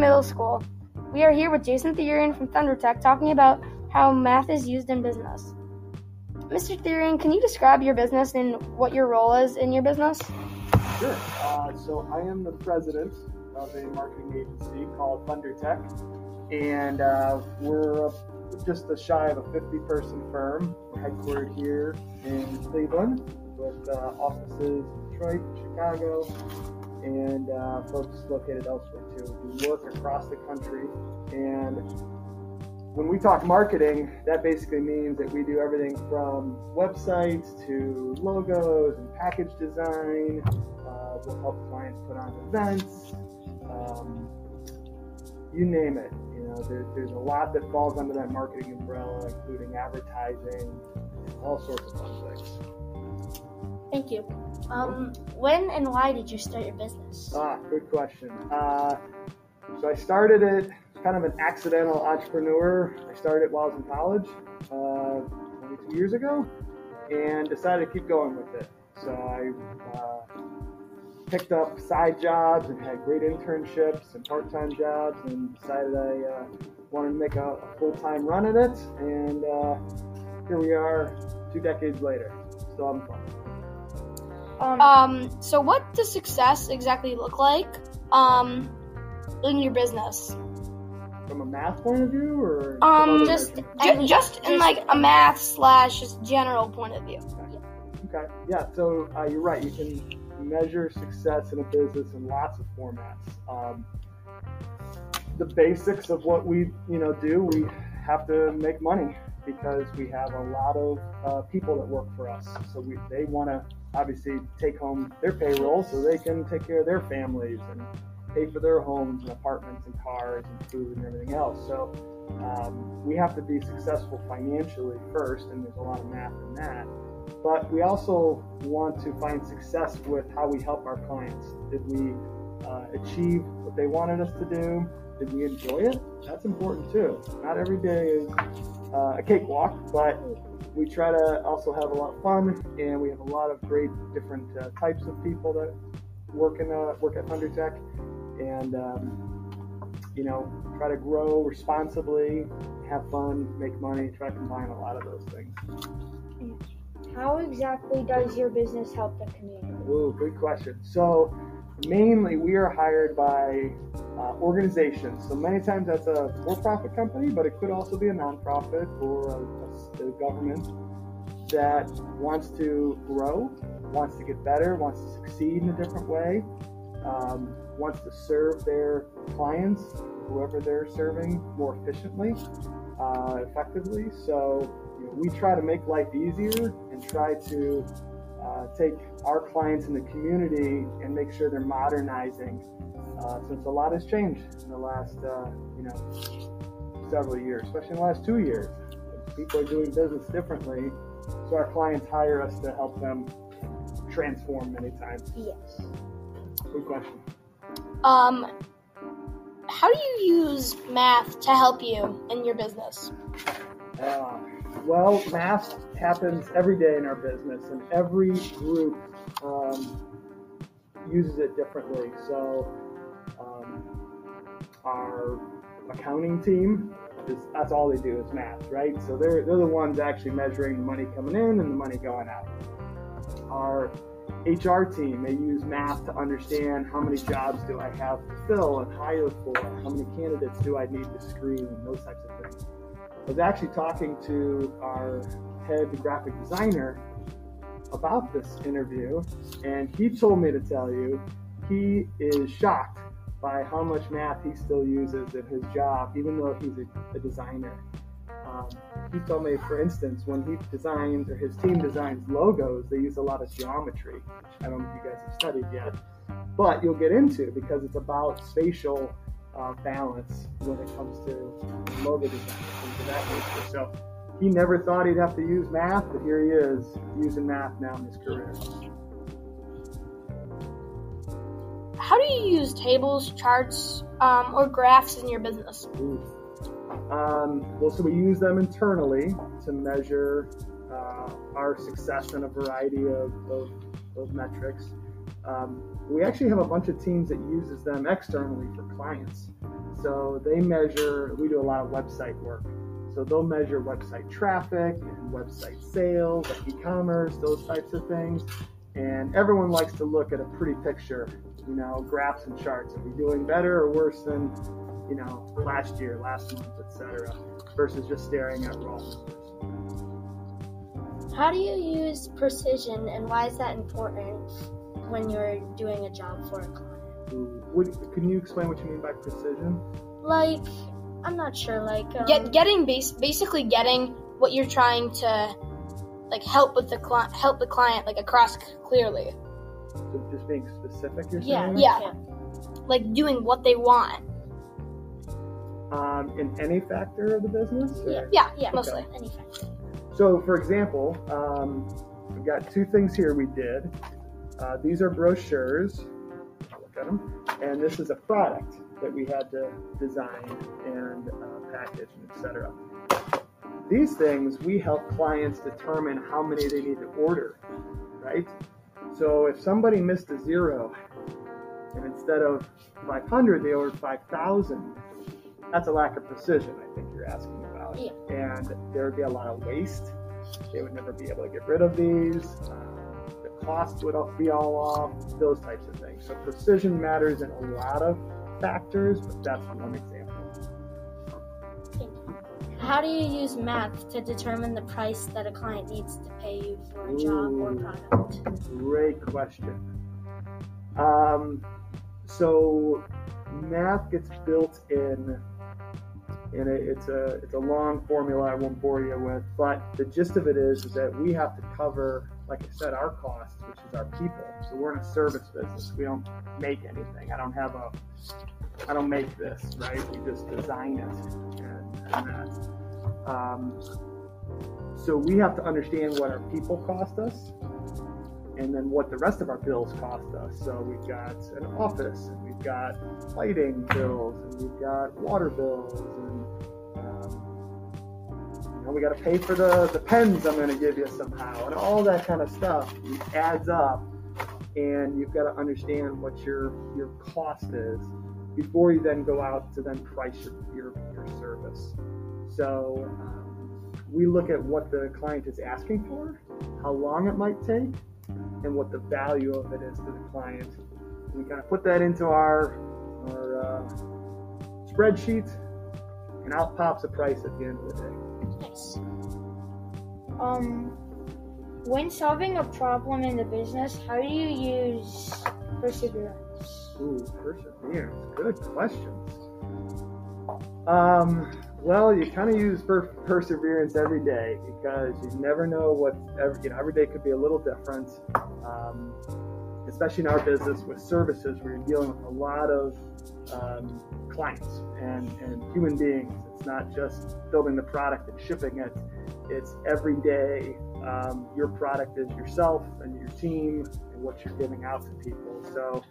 Middle School. We are here with Jason Therrien from ThunderTech talking about how math is used in business. Mr. Therrien, can you describe your business and what your role is in your business? Sure. Uh, so I am the president of a marketing agency called ThunderTech, and uh, we're just a shy of a 50-person firm. We're headquartered here in Cleveland with uh, offices in Detroit, Chicago, and uh, folks located elsewhere too. We work across the country, and when we talk marketing, that basically means that we do everything from websites to logos and package design. Uh, we'll help clients put on events. Um, you name it. You know, there, there's a lot that falls under that marketing umbrella, including advertising, all sorts of things. Thank you. Um, when and why did you start your business? Ah, good question. Uh, so I started it kind of an accidental entrepreneur. I started it while I was in college, uh, 22 years ago, and decided to keep going with it. So I uh, picked up side jobs and had great internships and part-time jobs, and decided I uh, wanted to make a, a full-time run at it. And uh, here we are, two decades later, still having fun. Um, um, so what does success exactly look like um, in your business? From a math point of view, or um, just ju- just in like a math slash just general point of view. Okay. okay. Yeah. So uh, you're right. You can measure success in a business in lots of formats. Um, the basics of what we you know do, we have to make money because we have a lot of uh, people that work for us. So we, they want to obviously take home their payroll so they can take care of their families and pay for their homes and apartments and cars and food and everything else. So um, we have to be successful financially first, and there's a lot of math in that. But we also want to find success with how we help our clients. Did we uh, achieve what they wanted us to do? Did we enjoy it? That's important too. Not every day is uh, a cakewalk, but we try to also have a lot of fun, and we have a lot of great different uh, types of people that work in uh, work at ThunderTech, and um, you know try to grow responsibly, have fun, make money, try to combine a lot of those things. How exactly does your business help the community? Ooh, good question. So mainly we are hired by uh, organizations. So many times that's a for-profit company, but it could also be a nonprofit or a, a, a government that wants to grow, wants to get better, wants to succeed in a different way, um, wants to serve their clients, whoever they're serving, more efficiently, uh, effectively. So you know, we try to make life easier and try to uh, take our clients in the community and make sure they're modernizing uh, since a lot has changed in the last uh, you know several years, especially in the last two years. People are doing business differently, so our clients hire us to help them transform many times. Yes. Good question. Um, how do you use math to help you in your business? Uh, well, math happens every day in our business, and every group um, uses it differently. So, um, our accounting team is that's all they do is math, right? So they're they're the ones actually measuring the money coming in and the money going out. Our HR team they use math to understand how many jobs do I have to fill and hire for, how many candidates do I need to screen, those types of things. I was actually talking to our head graphic designer about this interview, and he told me to tell you he is shocked by how much math he still uses in his job, even though he's a, a designer. Um, he told me, for instance, when he designs or his team designs logos, they use a lot of geometry, which I don't know if you guys have studied yet, but you'll get into because it's about spatial uh, balance when it comes to logo design things of that nature. So he never thought he'd have to use math, but here he is using math now in his career. How do you use tables, charts, um, or graphs in your business? Um, well, so we use them internally to measure uh, our success in a variety of, of, of metrics. Um, we actually have a bunch of teams that uses them externally for clients. So they measure. We do a lot of website work. So they'll measure website traffic and website sales, like e-commerce, those types of things. And everyone likes to look at a pretty picture, you know, graphs and charts. Are we doing better or worse than, you know, last year, last month, etc., versus just staring at raw numbers. How do you use precision and why is that important when you're doing a job for a client? Ooh, What, can you explain what you mean by precision? Like, I'm not sure, like, um, Get getting base basically getting what you're trying to like help with the client help the client like across c- clearly. So just being specific, you're yeah, saying? Yeah. Like doing what they want. Um, in any factor of the business? or- Yeah. Yeah, Yeah. mostly. Any factor. So, for example, um, we've got two things here we did. Uh, these are brochures. Look at them. And this is a product that we had to design and uh, package and etc. These things we help clients determine how many they need to order, right? So if somebody missed a zero and instead of 500 they ordered 5,000, that's a lack of precision. I think you're asking about, Yeah. and there would be a lot of waste. They would never be able to get rid of these. The cost would all- be all off. Those types of things. So precision matters in a lot of factors, but that's one example. How do you use math to determine the price that a client needs to pay you for a job or product? Great question. Um, so math gets built in, and it, it's a it's a long formula I won't bore you with. But the gist of it is, is that we have to cover, like I said, our costs, which is our people. So we're in a service business. We don't make anything. I don't have a I don't make this, right? We just design it, and, and that. Um, so we have to understand what our people cost us, and then what the rest of our bills cost us. So we've got an office, and we've got lighting bills, and we've got water bills, and know we got to pay for the the pens I'm going to give you somehow, and all that kind of stuff adds up. And you've got to understand what your your cost is before you then go out to then price your your, your service. So um, we look at what the client is asking for, how long it might take, and what the value of it is to the client. We kind of put that into our our uh, spreadsheet, and out pops a price at the end of the day. Nice. Um, when solving a problem in the business, how do you use perseverance? Ooh, perseverance. Good questions. Um, well, you kind of use per- perseverance every day because you never know what every, you know. Every day could be a little different. Um, especially in our business with services, where you're dealing with a lot of um, clients and, and human beings. It's not just building the product and shipping it. It's every day. Um, your product is yourself and your team and what you're giving out to people. So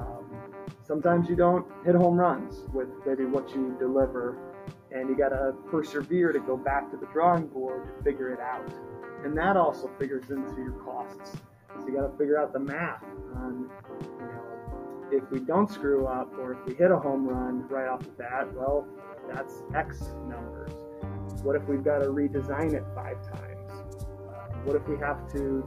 um, sometimes you don't hit home runs with maybe what you deliver, and you got to persevere to go back to the drawing board to figure it out. And that also figures into your costs. So you got to figure out the math on, if we don't screw up or if we hit a home run right off the bat, well, that's X numbers. What if we've got to redesign it five times? Uh, what if we have to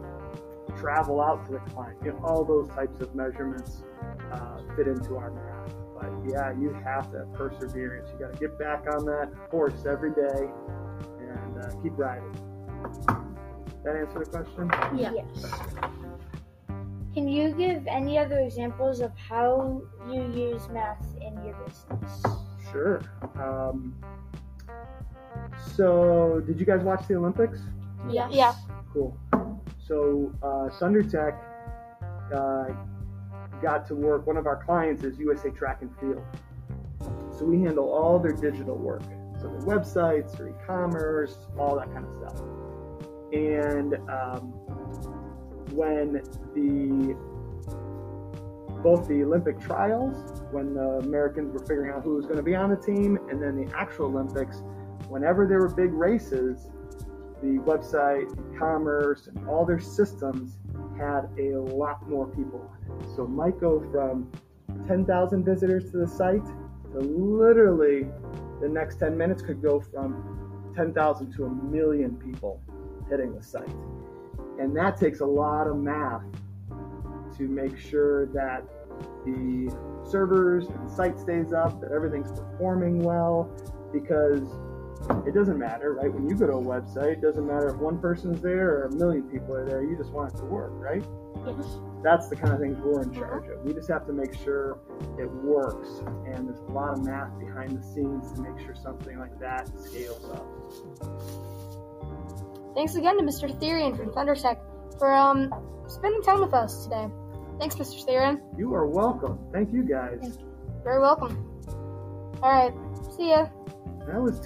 travel out to the client? You know, all those types of measurements uh, fit into our math. But yeah, you have to perseverance. You got to get back on that horse every day and uh, keep riding. That answer the question? Yeah. Yes. Can you give any other examples of how you use math in your business? Sure. Um, so, did you guys watch the Olympics? Yes. Yeah. Cool. So, uh, ThunderTech uh, got to work. One of our clients is USA Track and Field. So we handle all their digital work, so their websites, their e-commerce, all that kind of stuff. And um, when the both the Olympic trials, when the Americans were figuring out who was going to be on the team, and then the actual Olympics, whenever there were big races, the website, e-commerce, and all their systems had a lot more people on it. So it might go from 10,000 visitors to the site to literally the next 10 minutes could go from 10,000 to a million people hitting the site. And that takes a lot of math to make sure that the servers and the site stays up, that everything's performing well, because it doesn't matter, right? When you go to a website, it doesn't matter if one person's there or a million people are there, you just want it to work, right? Yes. That's the kind of things we're in charge of. We just have to make sure it works, and there's a lot of math behind the scenes to make sure something like that scales up. Thanks again to Mr. Therrien from ThunderTech for um spending time with us today. Thanks, Mr. Therrien. You are welcome. Thank you guys. Very welcome. All right. See ya. That was